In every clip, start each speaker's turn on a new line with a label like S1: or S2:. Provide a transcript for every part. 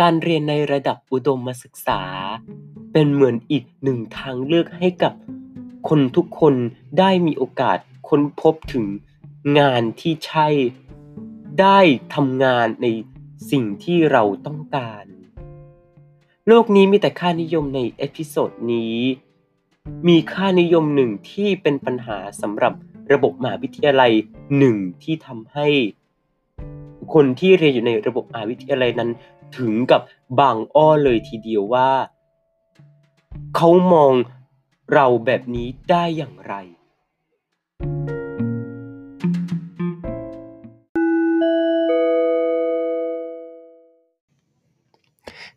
S1: การเรียนในระดับอุดมศึกษา เป็นเหมือนอีกหนึ่งทางเลือกให้กับคนทุกคนได้มีโอกาสค้นพบถึงงานที่ใช่ ได้ทำงานในสิ่งที่เราต้องการ โลกนี้มีแต่ค่านิยมใน episode นี้ มีค่านิยมหนึ่งที่เป็นปัญหาสำหรับระบบมหาวิทยาลัยหนึ่งที่ทำให้ คนที่เรียนอยู่ในระบบมหาวิทยาลัยนั้น ถึงกับบางอ้อเลยทีเดียวว่า เขามองเราแบบนี้ได้อย่างไร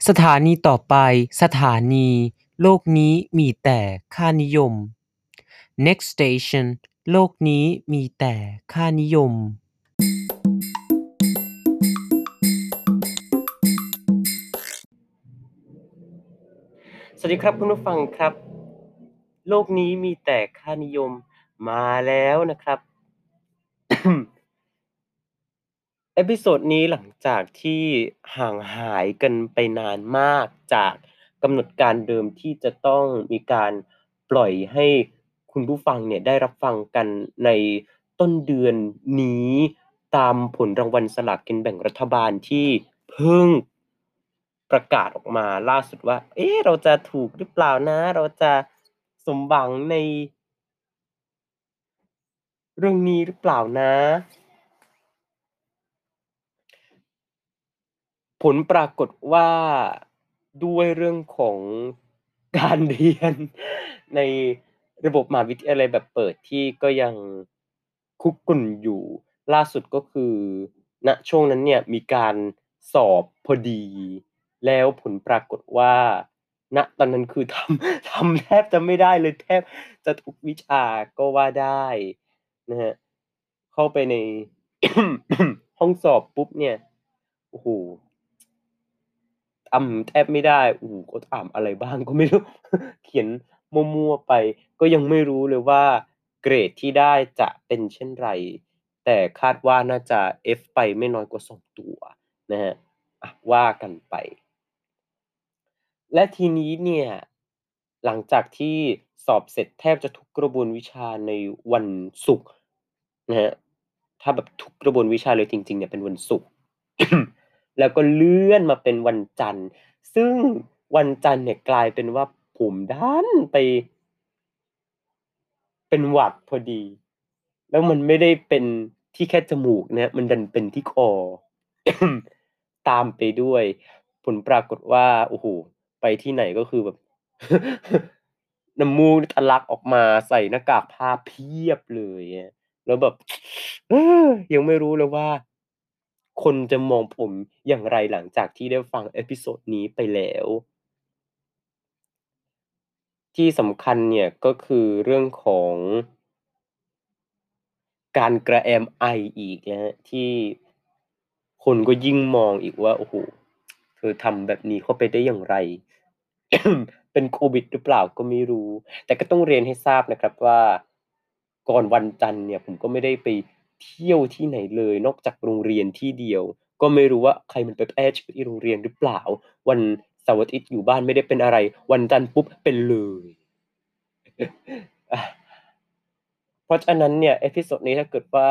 S2: สถานีต่อไปสถานี โลกนี้มีแต่ค่านิยม next station โลกนี้มีแต่ค่านิยม
S1: สวัสดีครับคุณผู้ฟังครับ โลกนี้มีแต่ค่านิยมมาแล้วนะครับ episode นี้หลังจากที่ห่างหายกันไปนานมากจากกำหนดการเดิมที่จะต้องมีการปล่อยให้คุณผู้ฟังเนี่ยได้รับฟังกันในต้นเดือนนี้ตามผลรางวัลสลากกินแบ่งรัฐบาลที่เพิ่ง ประกาศออกมาล่าสุดว่า เอ๊ะเราจะถูกหรือเปล่านะ เราจะสมหวังใน เรื่องนี้หรือเปล่านะ ผลปรากฏว่าด้วยเรื่องของการเรียนในระบบมหาวิทยาลัยแบบเปิดที่ก็ยังคุกกุ่นอยู่ล่าสุดก็คือณช่วงนั้นเนี่ยมีการสอบพอดี แล้วผลปรากฏว่าณตอนนั้นคือทำทำแทบจะไม่ได้เลยแทบจะทุกวิชาก็ว่าได้นะครับเข้าไปในห้องสอบปุ๊บเนี่ยโอ้โฮทำแทบไม่ได้โอ้โฮเขาถามอะไรบ้างก็ไม่รู้ เขียนมั่วๆไป ก็ยังไม่รู้เลยว่า เกรดที่ได้จะเป็นเช่นไร แต่คาดว่าน่าจะ F ไปไม่น้อยกว่า2ตัวนะครับอะว่ากันไป และทีนี้เนี่ย หลังจากที่สอบเสร็จแทบจะทุกกระบวนวิชาในวันศุกร์นะครับถ้าแบบทุกกระบวนวิชาเลยจริง ๆ เนี่ยเป็นวันศุกร์ แล้วก็เลื่อนมาเป็นวันจันทร์ ซึ่งวันจันทร์เนี่ยกลายเป็นว่าผมดันไป เป็นหวัดพอดี แล้วมันไม่ได้เป็นที่แค่จมูกนะมันดันเป็นที่คอ ตามไปด้วย ผลปรากฏว่า โอ้โฮ ไปที่ไหนก็คือแบบน้ำมูกทะลักออกมาใส่หน้ากากผ้าเพียบเลยแล้วแบบยังไม่รู้เลยว่า คนจะมองผมอย่างไรหลังจากที่ได้ฟัง episode นี้ไปแล้ว ที่สำคัญเนี่ยก็คือเรื่องของการกระแอมไออีกนะที่คนก็ยิ่งมองอีกว่า โอ้โฮเธอทำแบบนี้เข้าไปได้อย่างไร เป็นโควิดหรือเปล่าก็ไม่รู้ แต่ก็ต้องเรียนให้ทราบนะครับว่า ก่อนวันจันทร์เนี่ยผมก็ไม่ได้ไปเที่ยวที่ไหนเลย นอกจากโรงเรียนที่เดียว ก็ไม่รู้ว่าใครมันไปแพร่เชื้อที่โรงเรียนหรือเปล่า วันเสาร์อาทิตย์อยู่บ้านไม่ได้เป็นอะไร วันจันทร์ปุ๊บเป็นเลยเพราะฉะนั้นเนี่ย episode นี้ถ้าเกิดว่า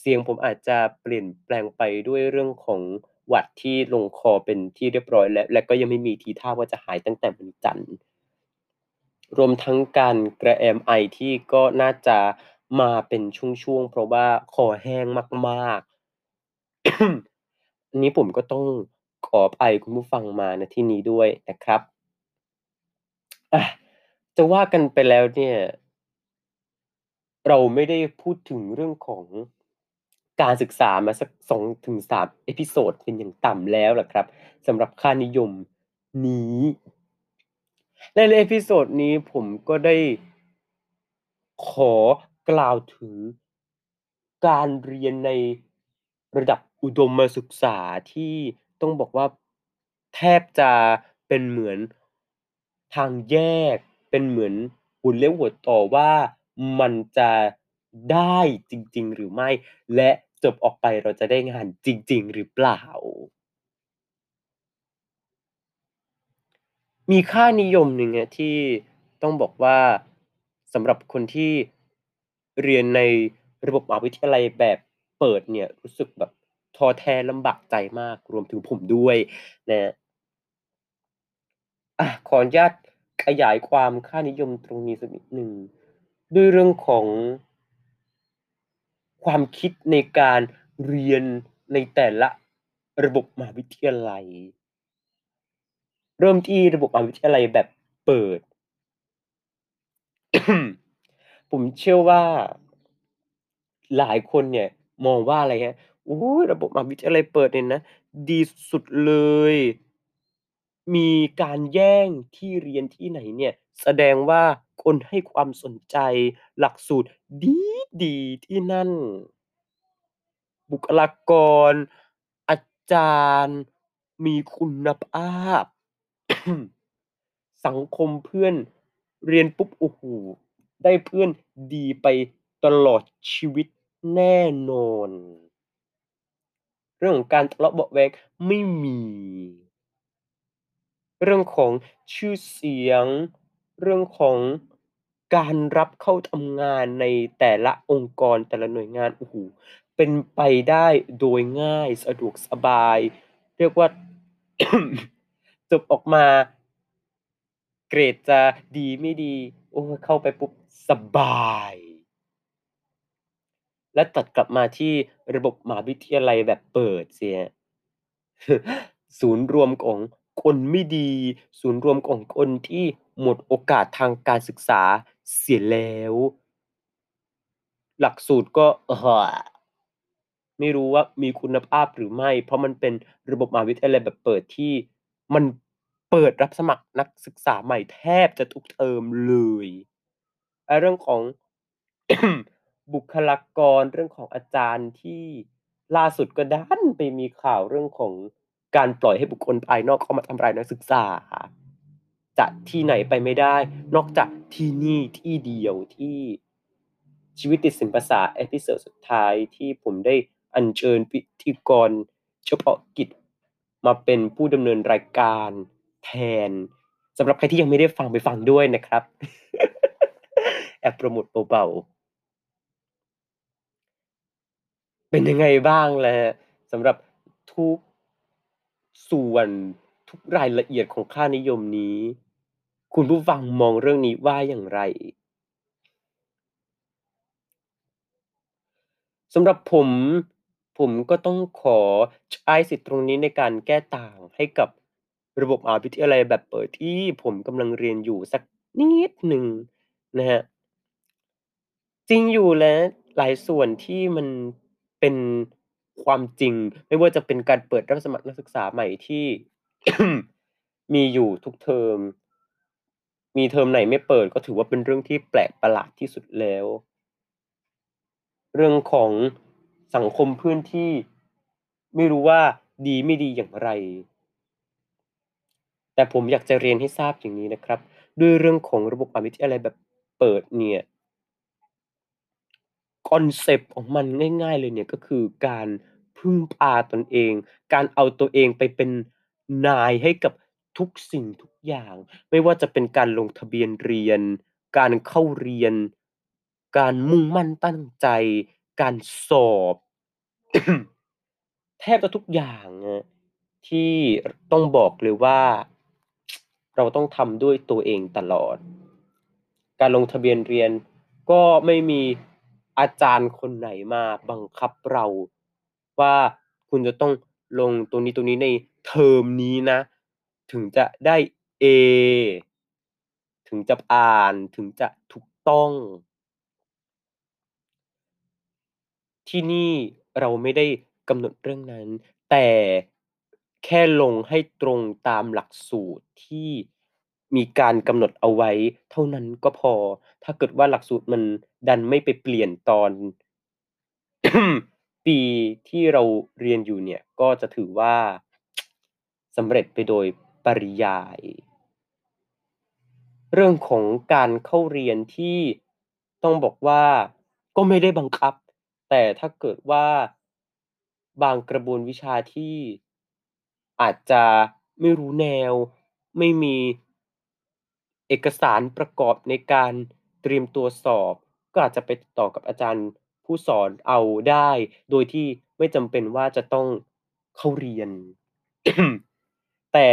S1: เสียงผมอาจจะเปลี่ยนแปลงไปด้วยเรื่องของ หวัดที่ลงคอเป็นที่เรียบร้อยแล้ว และก็ยังไม่มีทีท่าว่าจะหายตั้งแต่วันจันทร์รวมทั้งการกระแอมไอที่ก็น่าจะมาเป็นช่วงๆ เพราะว่าคอแห้งมากๆ นี้ผมก็ต้องขออคุณผู้ฟังมาณที่นี้ด้วยนะครับจะว่ากันไปแล้วเนี่ย เราไม่ได้พูดถึงเรื่องของ การศึกษามาสัก2-3 episode เป็นอย่างต่ำแล้วล่ะครับสำหรับค่านิยมนี้และใน episode นี้ผมก็ได้ขอกล่าวถึงการเรียนในระดับอุดมศึกษาที่ต้องบอกว่าแทบจะเป็นเหมือนทางแยก เป็นเหมือนหัวเลี้ยวหัวต่อว่ามันจะได้จริง ๆ หรือไม่ และ จบออกไปเราจะได้งานจริง ๆ หรือเปล่า มีค่านิยมหนึ่งที่ต้องบอกว่าสำหรับคนที่เรียนในระบบมหาวิทยาลัยแบบเปิดเนี่ยรู้สึกแบบท้อแท้ลำบากใจมากรวมถึงผมด้วยนะอะขออนุญาตขยายความค่านิยมตรงนี้สักนิดหนึ่งด้วยเรื่องของ ความคิดในการเรียนในแต่ละระบบมหาวิทยาลัย เริ่มที่ระบบมหาวิทยาลัยแบบเปิด ผมเชื่อว่า หลายคนเนี่ย มองว่าอะไรครับโอ้ระบบมหาวิทยาลัยเปิดเนี่ยนะ ดีสุดเลย มีการแย่งที่เรียนที่ไหนเนี่ย แสดงว่าคนให้ความสนใจหลักสูตรดี ดีที่นั่น บุคลากร อาจารย์ มีคุณภาพ สังคมเพื่อนเรียนปุ๊บโอ้โฮได้เพื่อนดีไปตลอดชีวิตแน่นอน เรื่องของการทะเลาะเบาแวงไม่มี เรื่องของชื่อเสียง เรื่องของ การรับเข้าทำงานในแต่ละองค์กร แต่ละหน่วยงาน โอ้โฮ เป็นไปได้โดยง่าย สะดวกสบาย เรียกว่า จบออกมา เกรดจะดีไม่ดี โอ้ เข้าไปปุ๊บ สบาย และตัดกลับมาที่ระบบมหาวิทยาลัยแบบเปิดเสิครับศูนย์รวมของคนไม่ดี ศูนย์รวมของคนที่ หมดโอกาสทางการศึกษาเสียแล้ว หลักสูตรก็ไม่รู้ว่ามีคุณภาพหรือไม่ เพราะมันเป็นระบบมหาวิทยาลัยแบบเปิดที่มันเปิดรับสมัครนักศึกษาใหม่แทบจะทุกเทอมเลยเรื่องของบุคลากรเรื่องของอาจารย์ที่ล่าสุดก็ดันไปมีข่าวเรื่องของการปล่อยให้บุคคลภายนอกเข้ามาทำร้ายนักศึกษา จะที่ไหนไปไม่ได้ นอกจากที่นี่ที่เดียวที่ชีวิตติดศิลปศาสตร์ episode สุดท้ายที่ผมได้อัญเชิญพิธีกรเฉพาะกิจมาเป็นผู้ดำเนินรายการแทนสำหรับใครที่ยังไม่ได้ฟังไปฟังด้วยนะครับ แอบโพรโมตเบาๆ เป็นยังไงบ้างล่ะสำหรับทุกส่วนทุกรายละเอียดของค่านิยมนี้ คุณผู้ฟังมองเรื่องนี้ว่าอย่างไร?สำหรับผม ผมก็ต้องขอใช้สิทธิ์ตรงนี้ในการแก้ต่างให้กับระบบมหาวิทยาลัยแบบเปิดที่ผมกำลังเรียนอยู่สักนิดหนึ่งนะครับจริงอยู่นะหลายส่วนที่มันเป็นความจริง ไม่ว่าจะเป็นการเปิดรับสมัครนักศึกษาใหม่ที่ มีอยู่ทุกเทอม มีเทอมไหนไม่เปิดก็ถือว่าเป็นเรื่องที่แปลกประหลาดที่สุดแล้ว เรื่องของสังคมเพื่อนที่ไม่รู้ว่าดีไม่ดีอย่างไร แต่ผมอยากจะเรียนให้ทราบอย่างนี้นะครับ ด้วยเรื่องของระบบมหาวิทยาลัยแบบเปิดเนี่ยคอนเซปต์ของมันง่าย ๆ เลยเนี่ยก็คือการพึ่งพาตนเอง การเอาตัวเองไปเป็นนายให้กับ ทุกสิ่งทุกอย่าง ไม่ว่าจะเป็นการลงทะเบียนเรียน การเข้าเรียน การมุ่งมั่นตั้งใจ การสอบ แทบจะทุกอย่างที่ต้องบอกเลยว่า เราต้องทำด้วยตัวเองตลอด การลงทะเบียนเรียนก็ไม่มีอาจารย์คนไหนมาบังคับเรา ว่าคุณจะต้องลงตรงนี้ๆในเทอมนี้นะ ถึงจะได้เอถึงจะผ่านถึงจะถูกต้อง ที่นี่เราไม่ได้กำหนดเรื่องนั้น แต่แค่ลงให้ตรงตามหลักสูตรที่มีการกำหนดเอาไว้ เท่านั้นก็พอ ถ้าเกิดว่าหลักสูตรมันดันไม่ไปเปลี่ยนตอน ปีที่เราเรียนอยู่เนี่ย ก็จะถือว่าสำเร็จไปโดย ปริยาย เรื่องของการเข้าเรียนที่ต้องบอกว่าก็ไม่ได้บังคับ แต่ถ้าเกิดว่าบางกระบวนวิชาที่อาจจะไม่รู้แนว ไม่มีเอกสารประกอบในการเตรียมตัวสอบ ก็อาจจะไปติดต่อกับอาจารย์ผู้สอนเอาได้ โดยที่ไม่จำเป็นว่าจะต้องเข้าเรียน แต่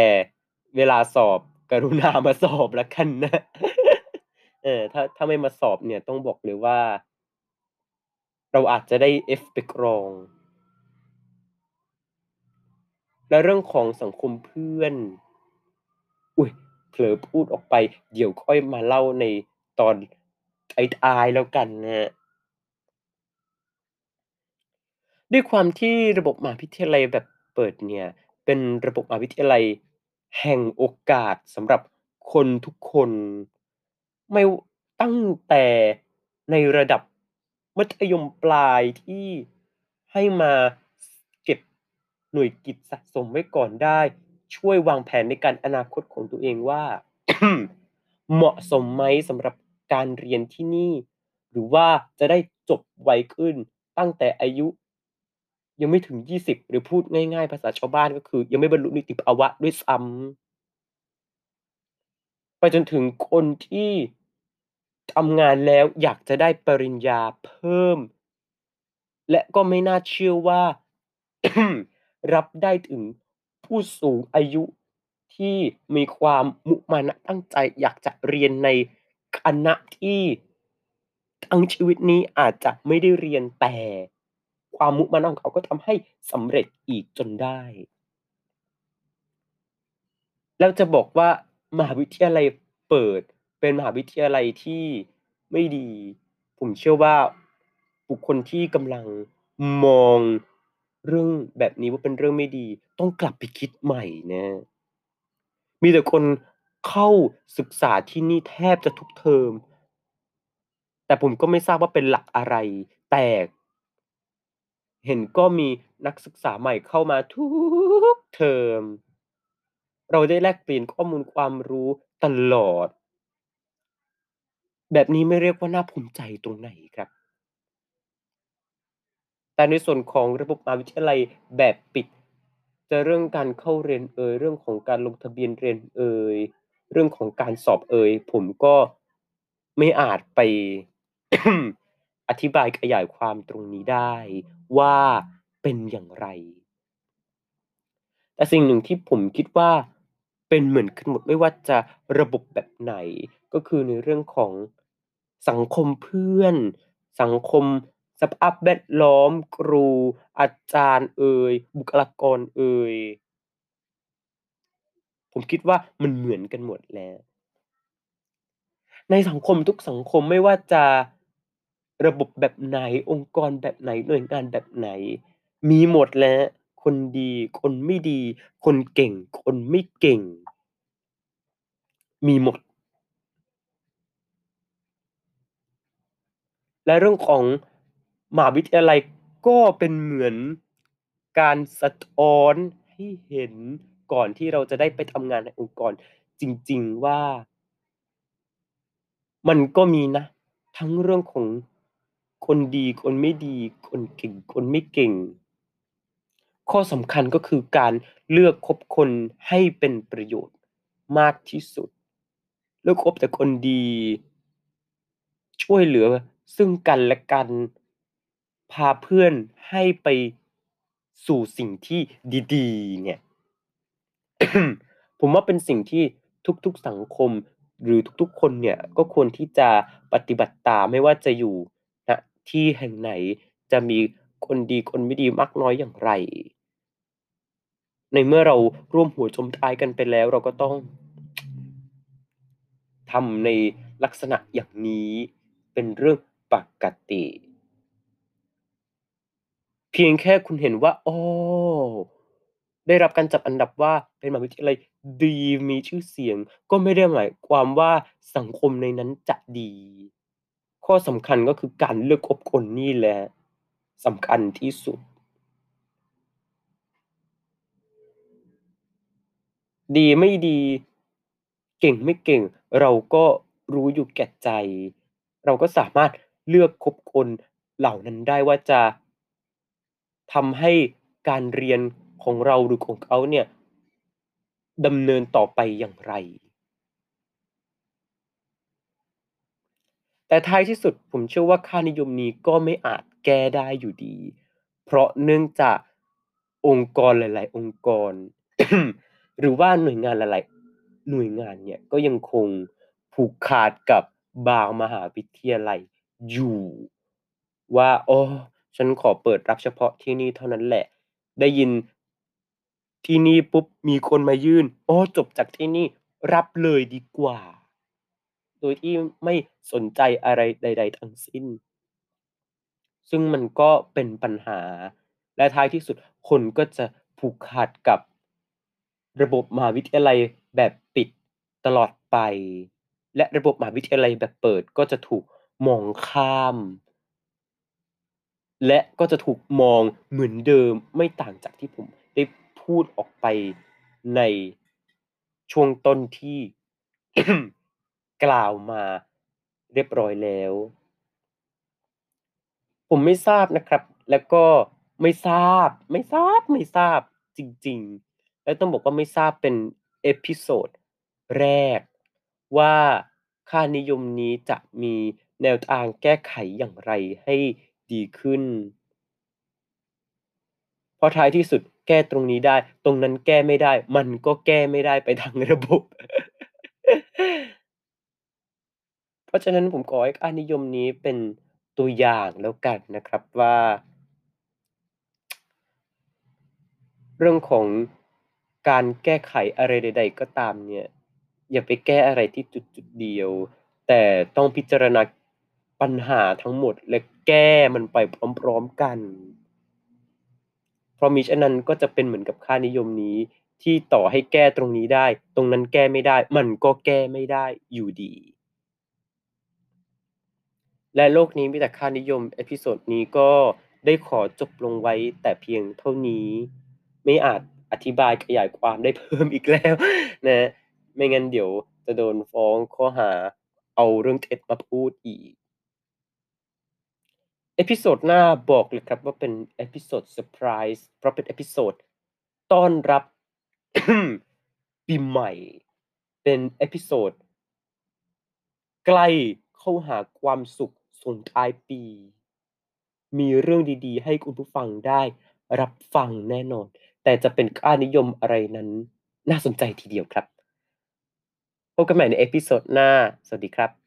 S1: เวลาสอบกรุณามาสอบแล้วกันนะ เออ ถ้าถ้าไม่มาสอบเนี่ยต้องบอกเลยว่า เราอาจจะได้ F ไปกรอง และเรื่องของสังคมเพื่อน อุ๊ยเผลอพูดออกไป เดี๋ยวค่อยมาเล่าในตอนท้ายแล้วกันนะด้วยความที่ระบบมหาวิทยาลัยแบบเปิดเนี่ย เป็นระบบมหาวิทยาลัย แห่งโอกาสสำหรับคนทุกคน ไม่ตั้งแต่ในระดับมัธยมปลายที่ให้มาเก็บหน่วยกิตสะสมไว้ก่อนได้ ช่วยวางแผนในการอนาคตของตัวเองว่า เหมาะสมไหมสำหรับการเรียนที่นี่ หรือว่าจะได้จบไวขึ้นตั้งแต่อายุ ยังไม่ถึง 20 หรือพูดง่าย ๆ ภาษาชาวบ้าน ก็คือ ยังไม่บรรลุนิติภาวะด้วยซ้ำ ไปจนถึงคนที่ทำงานแล้วอยากจะได้ปริญญาเพิ่ม และก็ไม่น่าเชื่อว่า รับได้ถึงผู้สูงอายุที่มีความมุมานะตั้งใจอยากจะเรียนในคณะที่ทั้งชีวิตนี้อาจจะไม่ได้เรียนแต่ ความมุมานะของเขาก็ทำให้สำเร็จอีกจนได้ แล้วจะบอกว่ามหาวิทยาลัยเปิดเป็นมหาวิทยาลัยที่ไม่ดี ผมเชื่อว่าบุคคลที่กำลังมองเรื่องแบบนี้ว่าเป็นเรื่องไม่ดี ต้องกลับไปคิดใหม่นะ มีแต่คนเข้าศึกษาที่นี่แทบจะทุกเทอม แต่ผมก็ไม่ทราบว่าเป็นหลักอะไร แต่ เห็นก็มีนักศึกษาใหม่เข้ามาทุกเทอม เราได้แลกเปลี่ยนข้อมูลความรู้ตลอด แบบนี้ไม่เรียกว่าน่าภูมิใจตรงไหนครับ แต่ในส่วนของระบบมหาวิทยาลัยแบบปิด จะเรื่องการเข้าเรียนเอ่ยเรื่องของการลงทะเบียนเรียนเอ่ยเรื่องของการสอบเอ่ยผมก็ไม่อาจไปอธิบายขยายความตรงนี้ได้ ว่าเป็นอย่างไร แต่สิ่งหนึ่งที่ผมคิดว่าเป็นเหมือนกันหมดไม่ว่าจะระบบแบบไหนก็คือในเรื่องของสังคมเพื่อน สังคมสภาพแวดล้อม ครู อาจารย์เอยบุคลากรเอยผมคิดว่ามันเหมือนกันหมดแล้ว ในสังคมทุกสังคมไม่ว่าจะ ระบบแบบไหนองค์กรแบบไหนหน่วยงานแบบไหน มีหมดแหละคนดี คนไม่ดี คนเก่ง คนไม่เก่ง มีหมด และเรื่องของมหาวิทยาลัยก็เป็นเหมือนการสะท้อนให้เห็นก่อนที่เราจะได้ไปทำงานในองค์กร จริง ๆว่า มันก็มีนะ ทั้งเรื่องของ คนดีคนไม่ดี คนเก่งคนไม่เก่ง ข้อสำคัญก็คือการเลือกคบคนให้เป็นประโยชน์มากที่สุด เลือกคบแต่คนดี ช่วยเหลือซึ่งกันและกัน พาเพื่อนให้ไปสู่สิ่งที่ดีๆ เนี่ย ผมว่าเป็นสิ่งที่ทุกๆสังคมหรือทุกๆ คนเนี่ยก็ควรที่จะปฏิบัติตามไม่ว่าจะอยู่ ที่แห่งไหนจะมีคนดีคนไม่ดีมากน้อยอย่างไร ในเมื่อเราร่วมหัวจมท้ายกันไปแล้ว เราก็ต้องทำในลักษณะอย่างนี้เป็นเรื่องปกติ เพียงแค่คุณเห็นว่าอ้อได้รับการจัดอันดับว่าเป็นมหาวิทยาลัยดีมีชื่อเสียง ก็ไม่ได้หมายความว่าสังคมในนั้นจะดี ข้อสำคัญก็คือการเลือกคบคนนี่แหละสำคัญที่สุด ดีไม่ดี เก่งไม่เก่ง เราก็รู้อยู่แก่ใจ เราก็สามารถเลือกคบคนเหล่านั้นได้ว่าจะทำให้การเรียนของเราหรือของเขาเนี่ยดำเนินต่อไปอย่างไร แต่ท้ายที่สุดผมเชื่อว่าค่านิยมนี้ก็ไม่อาจแก้ได้อยู่ดี เพราะเนื่องจากองค์กรหลาย ๆ องค์กร หรือว่าหน่วยงานหลาย ๆ หน่วยงานเนี่ยก็ยังคงผูกขาดกับบางมหาวิทยาลัยอยู่ ว่าอ๋อฉันขอเปิดรับเฉพาะที่นี่เท่านั้นแหละ ได้ยินที่นี่ปุ๊บมีคนมายื่นอ๋อจบจากที่นี่รับเลยดีกว่า โดยที่ไม่สนใจอะไรใด ๆ ทั้งสิ้น ซึ่งมันก็เป็นปัญหา และท้ายที่สุดคนก็จะผูกขาดกับระบบมหาวิทยาลัยแบบปิดตลอดไป และระบบมหาวิทยาลัยแบบเปิดก็จะถูกมองข้าม และก็จะถูกมองเหมือนเดิมไม่ต่างจากที่ผมได้พูดออกไปในช่วงต้นที่ กล่าวมาเรียบร้อยแล้ว ผมไม่ทราบนะครับ แล้วก็ไม่ทราบ ไม่ทราบไม่ทราบจริงๆ และต้องบอกว่าไม่ทราบเป็น episode แรก ว่าค่านิยมนี้จะมีแนวทางแก้ไขอย่างไรให้ดีขึ้น เพราะท้ายที่สุดแก้ตรงนี้ได้ ตรงนั้นแก้ไม่ได้ มันก็แก้ไม่ได้ไปทั้งระบบ เพ ราะฉะนั้นผมขอให้ค่านิยมนี้เป็นตัวอย่างแล้วกันนะครับว่า เรื่องของการแก้ไขอะไรใด ๆ ก็ตามเนี่ย อย่าไปแก้อะไรที่จุดๆเดียว แต่ต้องพิจารณาปัญหาทั้งหมดและแก้มันไปพร้อม ๆกัน เพราะมิฉะนั้นก็จะเป็นเหมือนกับค่านิยมนี้ที่ต่อให้แก้ตรงนี้ได้ ตรงนั้นแก้ไม่ได้ มันก็แก้ไม่ได้อยู่ดี และโลกนี้มีแต่ค่านิยม episode นี้ก็ได้ขอจบลงไว้แต่เพียงเท่านี้ ไม่อาจอธิบายขยายความได้เพิ่มอีกแล้ว นะ ไม่งั้นเดี๋ยวจะโดนฟ้องข้อหาเอาเรื่องเท็จมาพูดอีก episode หน้าบอกเลยครับว่าเป็น episode เซอร์ไพรส์เพราะเป็น episode ต้อนรับปีใหม่ เป็น episode ใกล้เข้าหาความสุข ส่งท้ายปี มีเรื่องดีๆ ให้คุณผู้ฟังได้รับฟังแน่นอน แต่จะเป็นค่านิยมอะไรนั้น น่าสนใจทีเดียวครับ พบกันใหม่ใน episode หน้า สวัสดีครับ